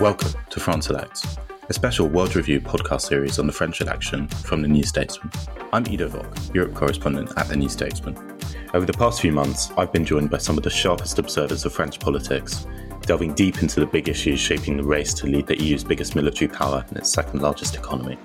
Welcome to France Elects, a special World Review podcast series on the French election from the New Statesman. I'm Ido Vock, Europe correspondent at the New Statesman. Over the past few months, I've been joined by some of the sharpest observers of French politics, delving deep into the big issues shaping the race to lead the EU's biggest military power and its second largest economy.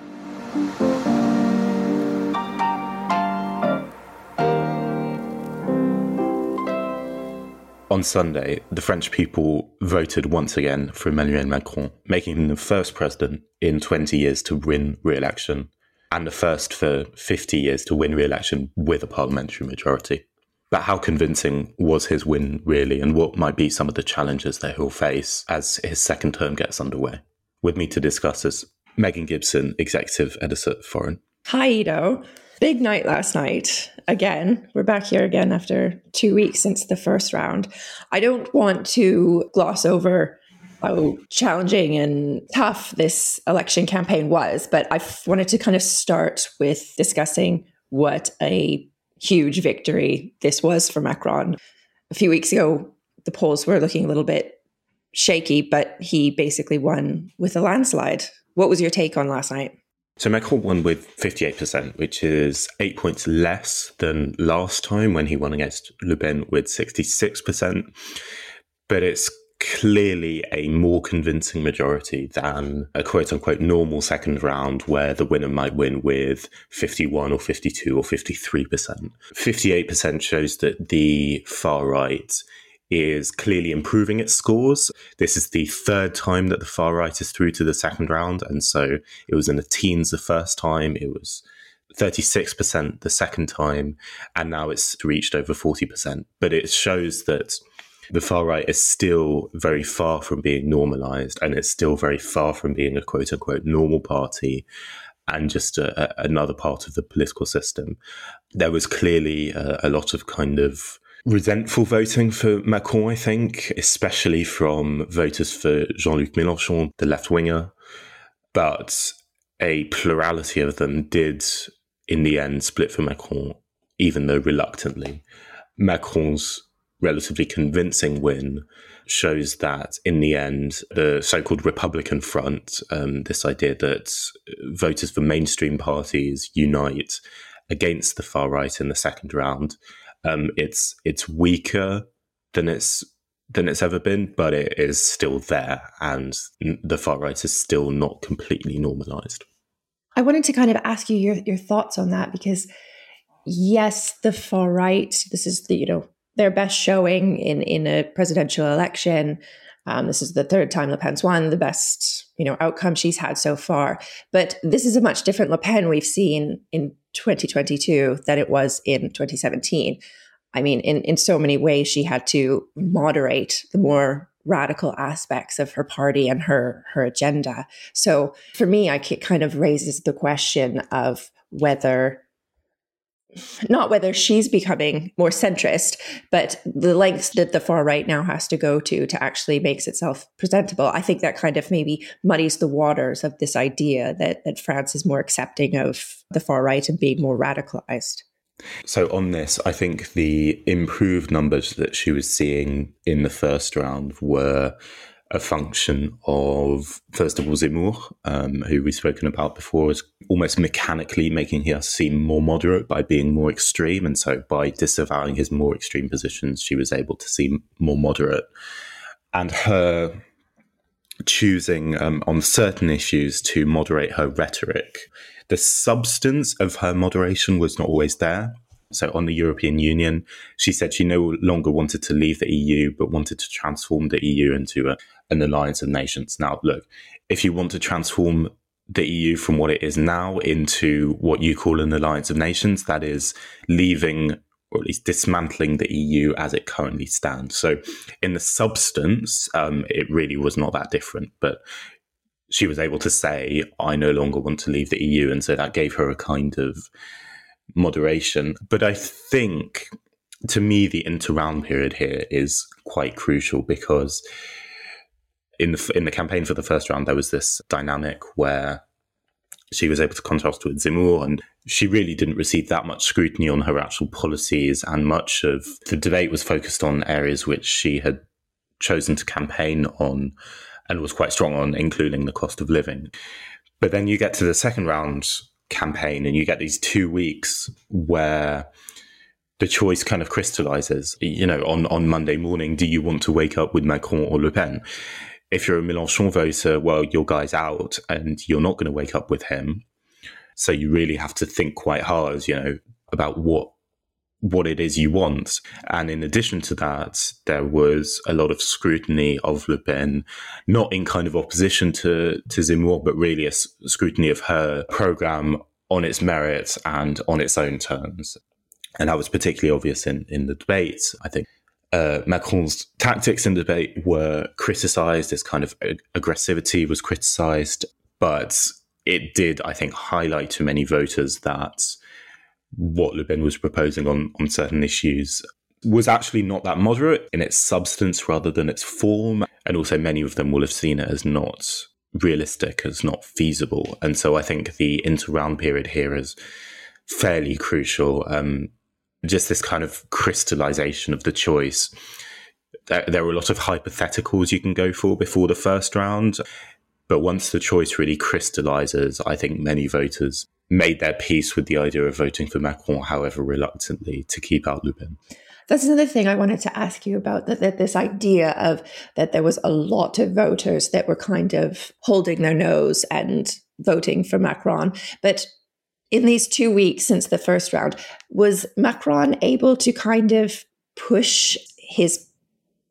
On Sunday, the French people voted once again for Emmanuel Macron, making him the first president in 20 years to win re election and the first for 50 years to win re election with a parliamentary majority. But how convincing was his win really, and what might be some of the challenges that he'll face as his second term gets underway? With me to discuss is Megan Gibson, executive editor at Foreign. Hi, Ido. Big night last night. Again, we're back here again after two weeks since the first round. I don't want to gloss over how challenging and tough this election campaign was, but I wanted to kind of start with discussing what a huge victory this was for Macron. A few weeks ago, the polls were looking a little bit shaky, but he basically won with a landslide. What was your take on last night? So Macron won with 58%, which is eight points less than last time when he won against Pen with 66%. But it's clearly a more convincing majority than a quote unquote normal second round where the winner might win with 51 or 52 or 53%. 58% shows that the far right is clearly improving its scores. This is the third time that the far right is through to the second round. And so it was in the teens the first time, it was 36% the second time, and now it's reached over 40%. But it shows that the far right is still very far from being normalized and it's still very far from being a quote unquote normal party and just a, a, another part of the political system. There was clearly a, a lot of kind of resentful voting for Macron, I think, especially from voters for Jean Luc Mélenchon, the left winger. But a plurality of them did, in the end, split for Macron, even though reluctantly. Macron's relatively convincing win shows that in the end, the so called Republican front, um, this idea that voters for mainstream parties unite against the far right in the second round, um, it's it's weaker than it's than it's ever been, but it is still there, and the far right is still not completely normalized. I wanted to kind of ask you your your thoughts on that because yes, the far right. This is the you know their best showing in in a presidential election. Um, this is the third time Le Pen's won, the best you know outcome she's had so far. But this is a much different Le Pen we've seen in 2022 than it was in 2017. I mean, in in so many ways, she had to moderate the more radical aspects of her party and her her agenda. So for me, I kind of raises the question of whether not whether she's becoming more centrist, but the lengths that the far right now has to go to to actually makes itself presentable. I think that kind of maybe muddies the waters of this idea that that France is more accepting of the far right and being more radicalized. So on this, I think the improved numbers that she was seeing in the first round were a function of, first of all, Zemmour, um, who we've spoken about before, is almost mechanically making her seem more moderate by being more extreme. And so by disavowing his more extreme positions, she was able to seem more moderate. And her choosing um, on certain issues to moderate her rhetoric. The substance of her moderation was not always there. So, on the European Union, she said she no longer wanted to leave the EU, but wanted to transform the EU into a, an alliance of nations. Now, look, if you want to transform the EU from what it is now into what you call an alliance of nations, that is leaving or at least dismantling the EU as it currently stands. So, in the substance, um, it really was not that different. But she was able to say, I no longer want to leave the EU. And so that gave her a kind of moderation. But I think to me, the inter-round period here is quite crucial because in the in the campaign for the first round, there was this dynamic where she was able to contrast with Zemmour, and she really didn't receive that much scrutiny on her actual policies, and much of the debate was focused on areas which she had chosen to campaign on and was quite strong on, including the cost of living. But then you get to the second round campaign, and you get these two weeks where the choice kind of crystallizes. You know, on, on Monday morning, do you want to wake up with Macron or Le Pen? If you're a Mélenchon voter, well, your guy's out and you're not going to wake up with him. So you really have to think quite hard, you know, about what what it is you want. And in addition to that, there was a lot of scrutiny of Le Pen, not in kind of opposition to, to Zemmour, but really a scrutiny of her program on its merits and on its own terms. And that was particularly obvious in, in the debates, I think. Uh, Macron's tactics in the debate were criticized, his kind of aggressivity was criticized, but it did, I think, highlight to many voters that what Le Pen was proposing on, on certain issues was actually not that moderate in its substance rather than its form. And also, many of them will have seen it as not realistic, as not feasible. And so, I think the inter round period here is fairly crucial. Um, just this kind of crystallization of the choice. There, there are a lot of hypotheticals you can go for before the first round. But once the choice really crystallizes, I think many voters made their peace with the idea of voting for Macron, however reluctantly, to keep out Le Pen. That's another thing I wanted to ask you about that, that this idea of that there was a lot of voters that were kind of holding their nose and voting for Macron. But in these two weeks since the first round, was Macron able to kind of push his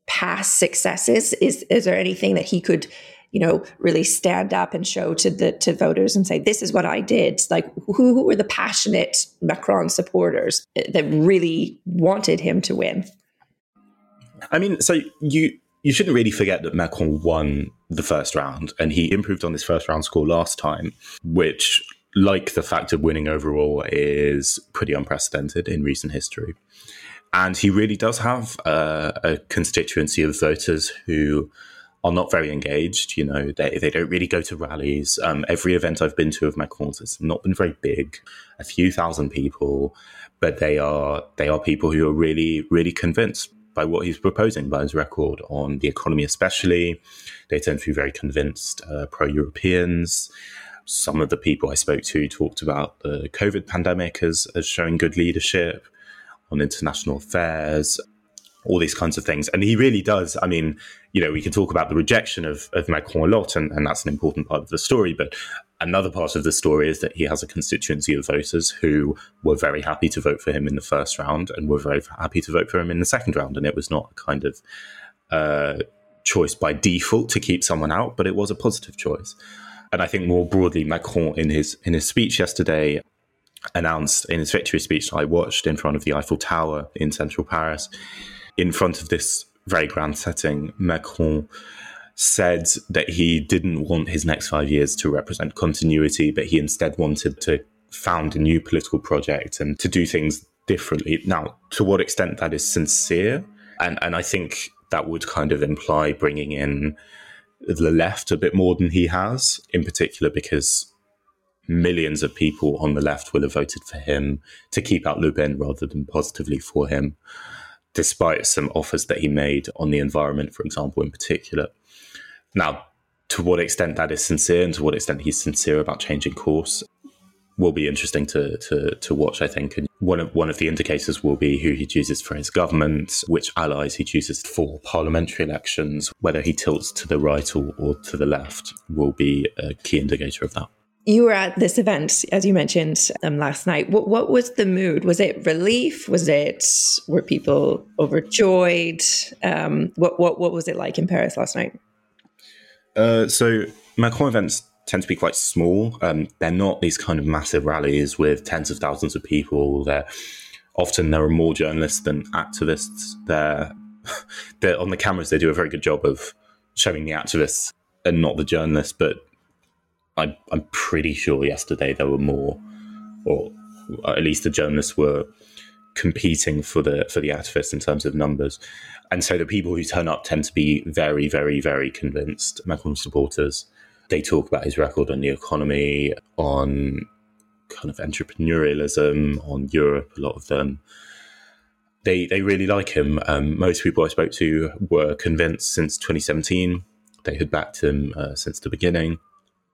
past successes? Is is there anything that he could you know, really stand up and show to the to voters and say, "This is what I did." Like, who, who were the passionate Macron supporters that really wanted him to win? I mean, so you you shouldn't really forget that Macron won the first round, and he improved on this first round score last time, which, like the fact of winning overall, is pretty unprecedented in recent history. And he really does have uh, a constituency of voters who are not very engaged. You know, they, they don't really go to rallies. Um, every event I've been to of Macron's has not been very big, a few thousand people, but they are they are people who are really really convinced by what he's proposing, by his record on the economy, especially. They tend to be very convinced uh, pro Europeans. Some of the people I spoke to talked about the COVID pandemic as, as showing good leadership on international affairs all these kinds of things. And he really does. I mean, you know, we can talk about the rejection of, of Macron a lot, and, and that's an important part of the story. But another part of the story is that he has a constituency of voters who were very happy to vote for him in the first round and were very happy to vote for him in the second round. And it was not a kind of uh, choice by default to keep someone out, but it was a positive choice. And I think more broadly, Macron in his in his speech yesterday announced in his victory speech I watched in front of the Eiffel Tower in central Paris in front of this very grand setting, Macron said that he didn't want his next five years to represent continuity, but he instead wanted to found a new political project and to do things differently. Now, to what extent that is sincere, and, and I think that would kind of imply bringing in the left a bit more than he has, in particular because millions of people on the left will have voted for him to keep out Pen rather than positively for him despite some offers that he made on the environment, for example, in particular. Now, to what extent that is sincere and to what extent he's sincere about changing course, will be interesting to, to, to watch, I think. And one of, one of the indicators will be who he chooses for his government, which allies he chooses for parliamentary elections, whether he tilts to the right or, or to the left will be a key indicator of that. You were at this event, as you mentioned um, last night. What, what was the mood? Was it relief? Was it were people overjoyed? Um, what what what was it like in Paris last night? Uh, so Macron events tend to be quite small. Um, they're not these kind of massive rallies with tens of thousands of people. They're often there are more journalists than activists. They're, they're on the cameras. They do a very good job of showing the activists and not the journalists. But I, I'm pretty sure yesterday there were more, or at least the journalists were competing for the for the activists in terms of numbers. And so the people who turn up tend to be very, very, very convinced Macron supporters. They talk about his record on the economy, on kind of entrepreneurialism, on Europe, a lot of them. They, they really like him. Um, most people I spoke to were convinced since 2017. They had backed him uh, since the beginning.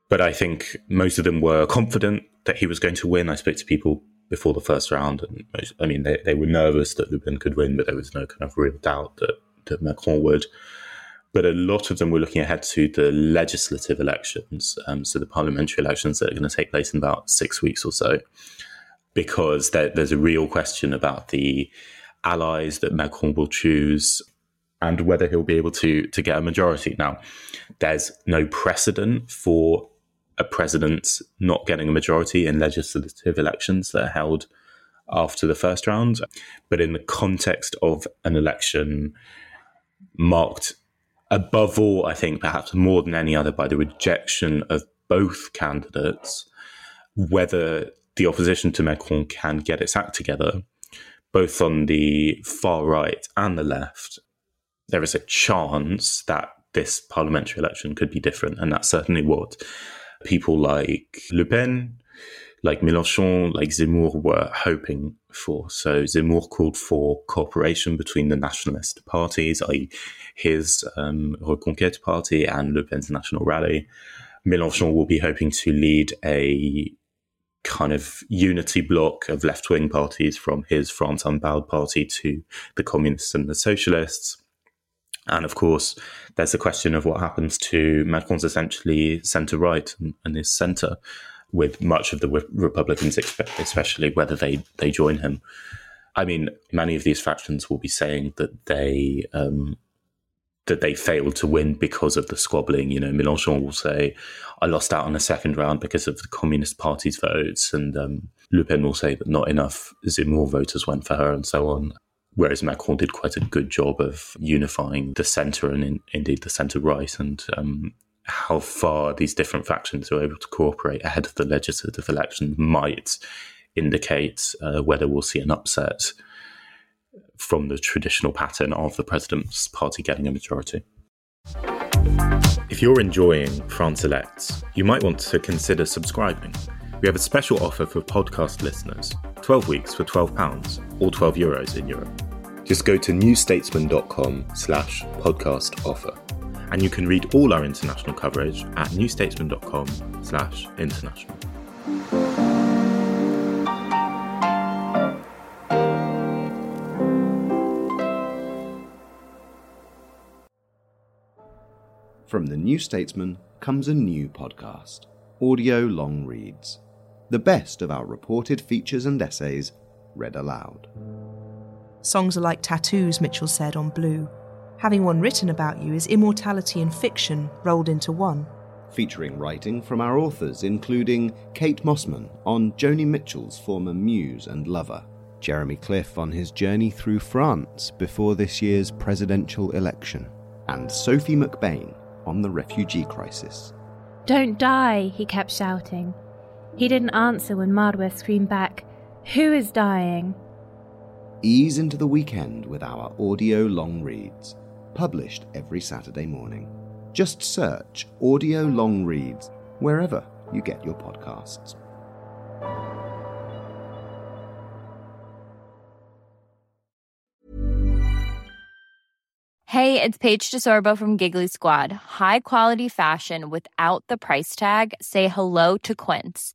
But I think most of them were confident that he was going to win. I spoke to people before the first round, and most, I mean, they, they were nervous that Le could win, but there was no kind of real doubt that, that Macron would but a lot of them were looking ahead to the legislative elections, um, so the parliamentary elections that are going to take place in about six weeks or so, because there, there's a real question about the allies that Macron will choose and whether he'll be able to to get a majority. Now, there's no precedent for a president not getting a majority in legislative elections that are held after the first round, but in the context of an election marked above all, I think perhaps more than any other, by the rejection of both candidates, whether the opposition to Macron can get its act together, both on the far right and the left, there is a chance that this parliamentary election could be different. And that's certainly what people like Le Pen, like Mélenchon, like Zemmour were hoping for. So Zemmour called for cooperation between the nationalist parties, i.e., his um, Reconquête party and Le Pen's National Rally. Mélenchon will be hoping to lead a kind of unity bloc of left wing parties from his France Unbowed party to the communists and the socialists. And of course, there's the question of what happens to Macron's essentially centre right and, and his centre with much of the Republicans, especially whether they they join him. I mean, many of these factions will be saying that they um, that they failed to win because of the squabbling. You know, Mélenchon will say, "I lost out on the second round because of the Communist Party's votes," and um, Le Pen will say that not enough Zemmour voters went for her, and so on. Whereas Macron did quite a good job of unifying the centre and in, indeed the centre right, and um, how far these different factions are able to cooperate ahead of the legislative election might indicate uh, whether we'll see an upset from the traditional pattern of the president's party getting a majority. If you're enjoying France Elects, you might want to consider subscribing. We have a special offer for podcast listeners 12 weeks for £12 or 12 euros in Europe. Just go to newstatesman.com slash podcast offer and you can read all our international coverage at newstatesman.com slash international. From the New Statesman comes a new podcast, Audio Long Reads, the best of our reported features and essays read aloud. Songs are like tattoos, Mitchell said on Blue Having one written about you is immortality and fiction rolled into one. Featuring writing from our authors, including Kate Mossman on Joni Mitchell's former muse and lover, Jeremy Cliffe on his journey through France before this year's presidential election, and Sophie McBain on the refugee crisis. Don't die, he kept shouting. He didn't answer when Marwa screamed back, Who is dying? Ease into the weekend with our audio long reads published every Saturday morning. Just search Audio Long Reads wherever you get your podcasts. Hey, it's Paige DeSorbo from Giggly Squad. High quality fashion without the price tag? Say hello to Quince.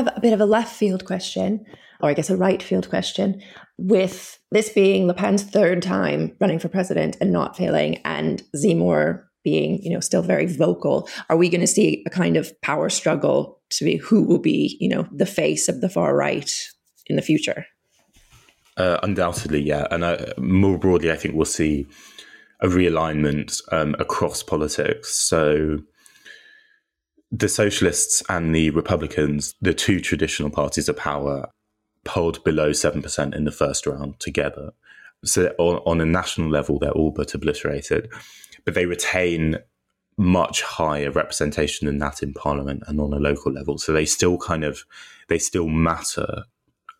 have a bit of a left field question, or I guess a right field question, with this being Le Pen's third time running for president and not failing, and Zemmour being, you know, still very vocal. Are we going to see a kind of power struggle to be who will be, you know, the face of the far right in the future? Uh, undoubtedly, yeah. And uh, more broadly, I think we'll see a realignment um, across politics. So the socialists and the Republicans, the two traditional parties of power, polled below 7% in the first round together. So on, on a national level, they're all but obliterated, but they retain much higher representation than that in parliament and on a local level. So they still kind of, they still matter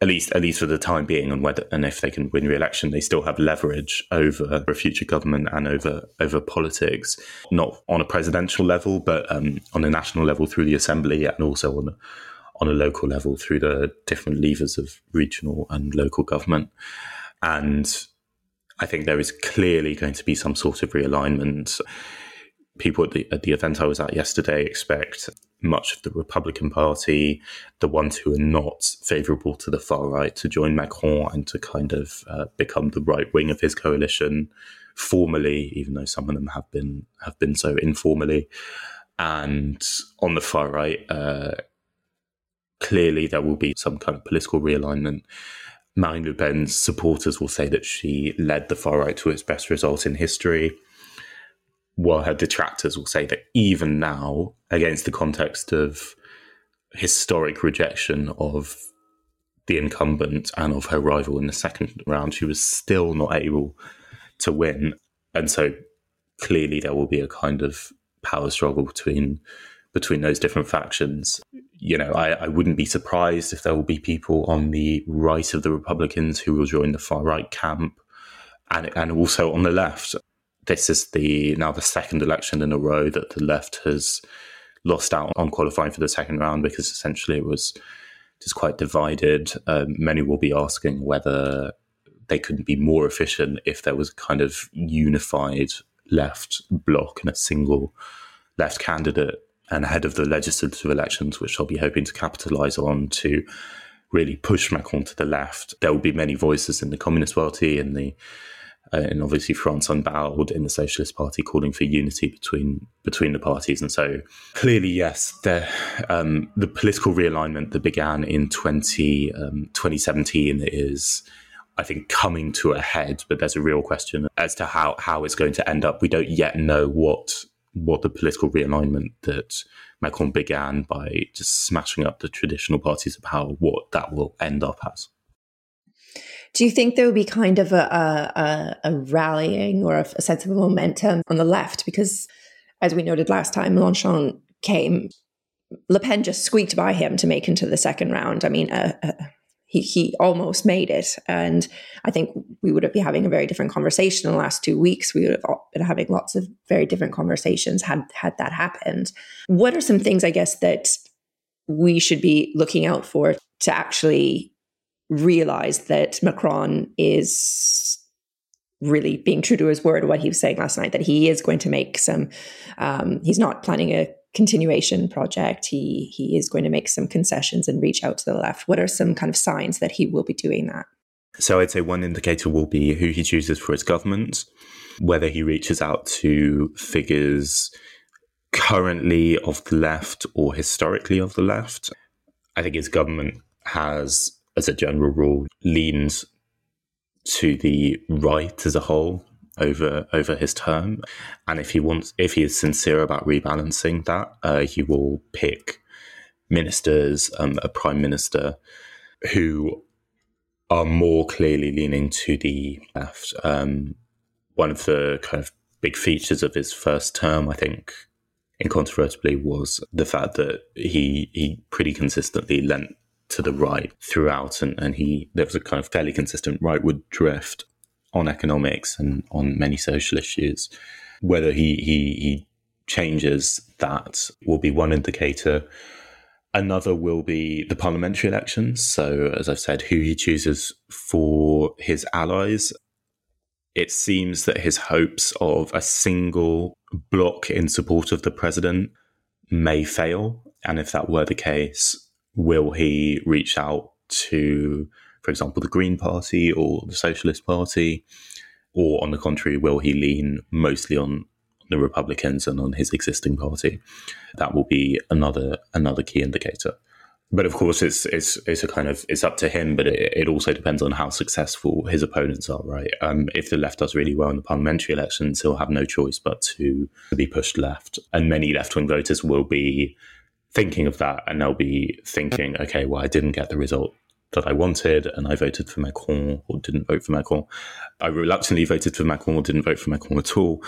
at least at least for the time being, and whether and if they can win re-election, they still have leverage over a future government and over over politics, not on a presidential level, but um, on a national level through the assembly, and also on on a local level through the different levers of regional and local government. And I think there is clearly going to be some sort of realignment. People at the, at the event I was at yesterday expect much of the Republican Party, the ones who are not favourable to the far right, to join Macron and to kind of uh, become the right wing of his coalition formally, even though some of them have been have been so informally. And on the far right, uh, clearly there will be some kind of political realignment. Marine Le Pen's supporters will say that she led the far right to its best result in history while her detractors will say that even now, against the context of historic rejection of the incumbent and of her rival in the second round, she was still not able to win. And so clearly there will be a kind of power struggle between between those different factions. You know, I, I wouldn't be surprised if there will be people on the right of the Republicans who will join the far right camp and and also on the left this is the now the second election in a row that the left has lost out on qualifying for the second round because essentially it was just quite divided. Um, many will be asking whether they could be more efficient if there was a kind of unified left bloc and a single left candidate and ahead of the legislative elections, which I'll be hoping to capitalise on to really push Macron to the left. There will be many voices in the Communist Party and the uh, and obviously France Unbowed in the Socialist Party calling for unity between between the parties. And so clearly, yes, the um, the political realignment that began in 20, um, 2017 is. I think coming to a head, but there's a real question as to how, how it's going to end up. We don't yet know what what the political realignment that Macron began by just smashing up the traditional parties of power, what that will end up as. Do you think there will be kind of a, a, a rallying or a, a sense of momentum on the left? Because as we noted last time, Mélenchon came. Le Pen just squeaked by him to make into the second round. I mean, uh, uh, he he almost made it, and I think we would have been having a very different conversation in the last two weeks. We would have been having lots of very different conversations had had that happened. What are some things I guess that we should be looking out for to actually realize that Macron is really being true to his word, what he was saying last night, that he is going to make some, um, he's not planning a continuation project. He he is going to make some concessions and reach out to the left. What are some kind of signs that he will be doing that? So I'd say one indicator will be who he chooses for his government, whether he reaches out to figures currently of the left or historically of the left. I think his government has, as a general rule, leans to the right as a whole over over his term. And if he wants, if he is sincere about rebalancing that, uh, he will pick ministers, um, a prime minister, who are more clearly leaning to the left. Um, one of the kind of big features of his first term, I think, incontrovertibly, was the fact that he he pretty consistently lent to the right throughout, and, and he there was a kind of fairly consistent rightward drift on economics and on many social issues. Whether he, he, he changes that will be one indicator. Another will be the parliamentary elections. So, as I've said, who he chooses for his allies. It seems that his hopes of a single bloc in support of the president may fail. And if that were the case, will he reach out to for example, the Green Party or the Socialist Party? Or, on the contrary, will he lean mostly on the Republicans and on his existing party? That will be another another key indicator. But of course, it's it's it's a kind of it's up to him. But it, it also depends on how successful his opponents are, right? Um, if the left does really well in the parliamentary elections, he'll have no choice but to be pushed left, and many left wing voters will be thinking of that, and they'll be thinking, okay, well, I didn't get the result that I wanted, and I voted for Macron or didn't vote for Macron. I reluctantly voted for Macron or didn't vote for Macron at all,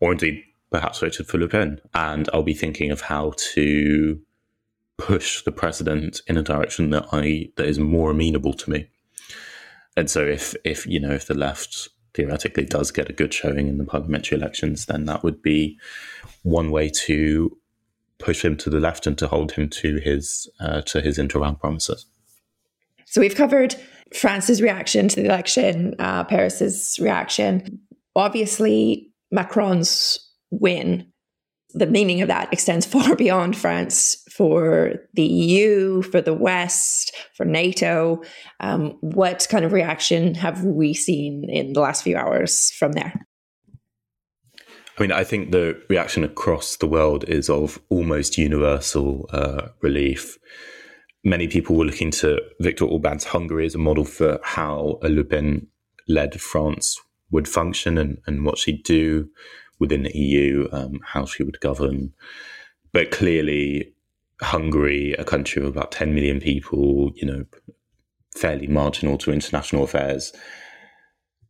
or indeed perhaps voted for Le Pen. And I'll be thinking of how to push the president in a direction that I that is more amenable to me. And so if if you know if the left theoretically does get a good showing in the parliamentary elections, then that would be one way to push him to the left and to hold him to his uh, to his interround promises. So we've covered France's reaction to the election, uh, Paris's reaction. Obviously, Macron's win, the meaning of that extends far beyond France for the EU, for the West, for NATO. Um, what kind of reaction have we seen in the last few hours from there? I mean, I think the reaction across the world is of almost universal uh, relief many people were looking to Viktor Orban's Hungary as a model for how a Le Pen led France would function and, and what she'd do within the EU, um, how she would govern. But clearly, Hungary, a country of about 10 million people, you know, fairly marginal to international affairs,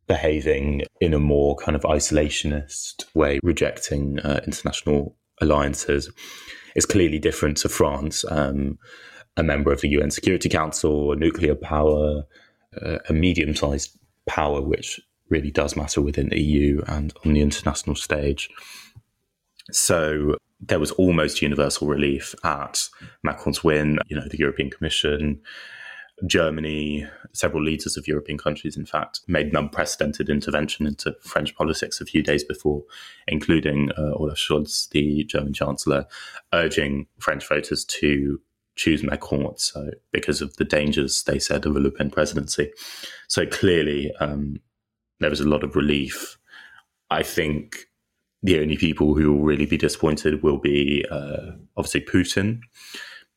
behaving in a more kind of isolationist way, rejecting uh, international alliances, is clearly different to France. Um, a member of the UN Security Council, a nuclear power, uh, a medium sized power, which really does matter within the EU and on the international stage. So there was almost universal relief at Macron's win. You know, the European Commission, Germany, several leaders of European countries, in fact, made an unprecedented intervention into French politics a few days before, including uh, Olaf Scholz, the German Chancellor, urging French voters to choose Macron. So because of the dangers they said of a Le Pen presidency, so clearly um, there was a lot of relief. I think the only people who will really be disappointed will be uh, obviously Putin,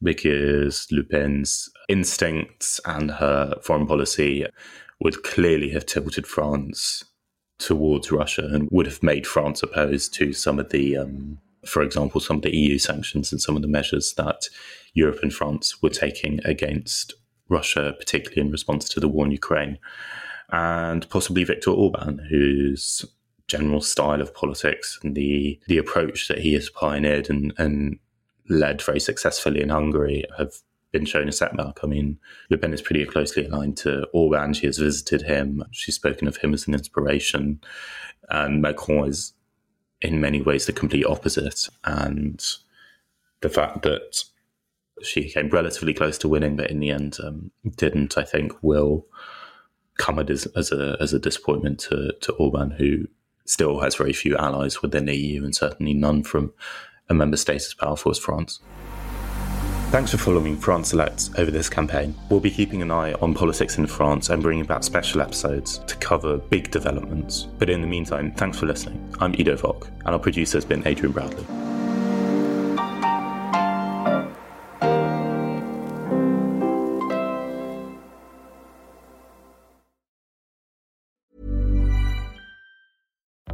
because Le Pen's instincts and her foreign policy would clearly have tilted France towards Russia and would have made France opposed to some of the, um, for example, some of the EU sanctions and some of the measures that Europe and France were taking against Russia, particularly in response to the war in Ukraine, and possibly Viktor Orban, whose general style of politics and the the approach that he has pioneered and, and led very successfully in Hungary have been shown a setback. I mean, Le Pen is pretty closely aligned to Orban. She has visited him. She's spoken of him as an inspiration. And Macron is, in many ways, the complete opposite. And the fact that she came relatively close to winning, but in the end um, didn't, I think, will come as, as a as a disappointment to to Orban, who still has very few allies within the EU and certainly none from a member state as powerful as France. Thanks for following France Elects over this campaign. We'll be keeping an eye on politics in France and bringing back special episodes to cover big developments. But in the meantime, thanks for listening. I'm Ido Vock, and our producer has been Adrian Bradley.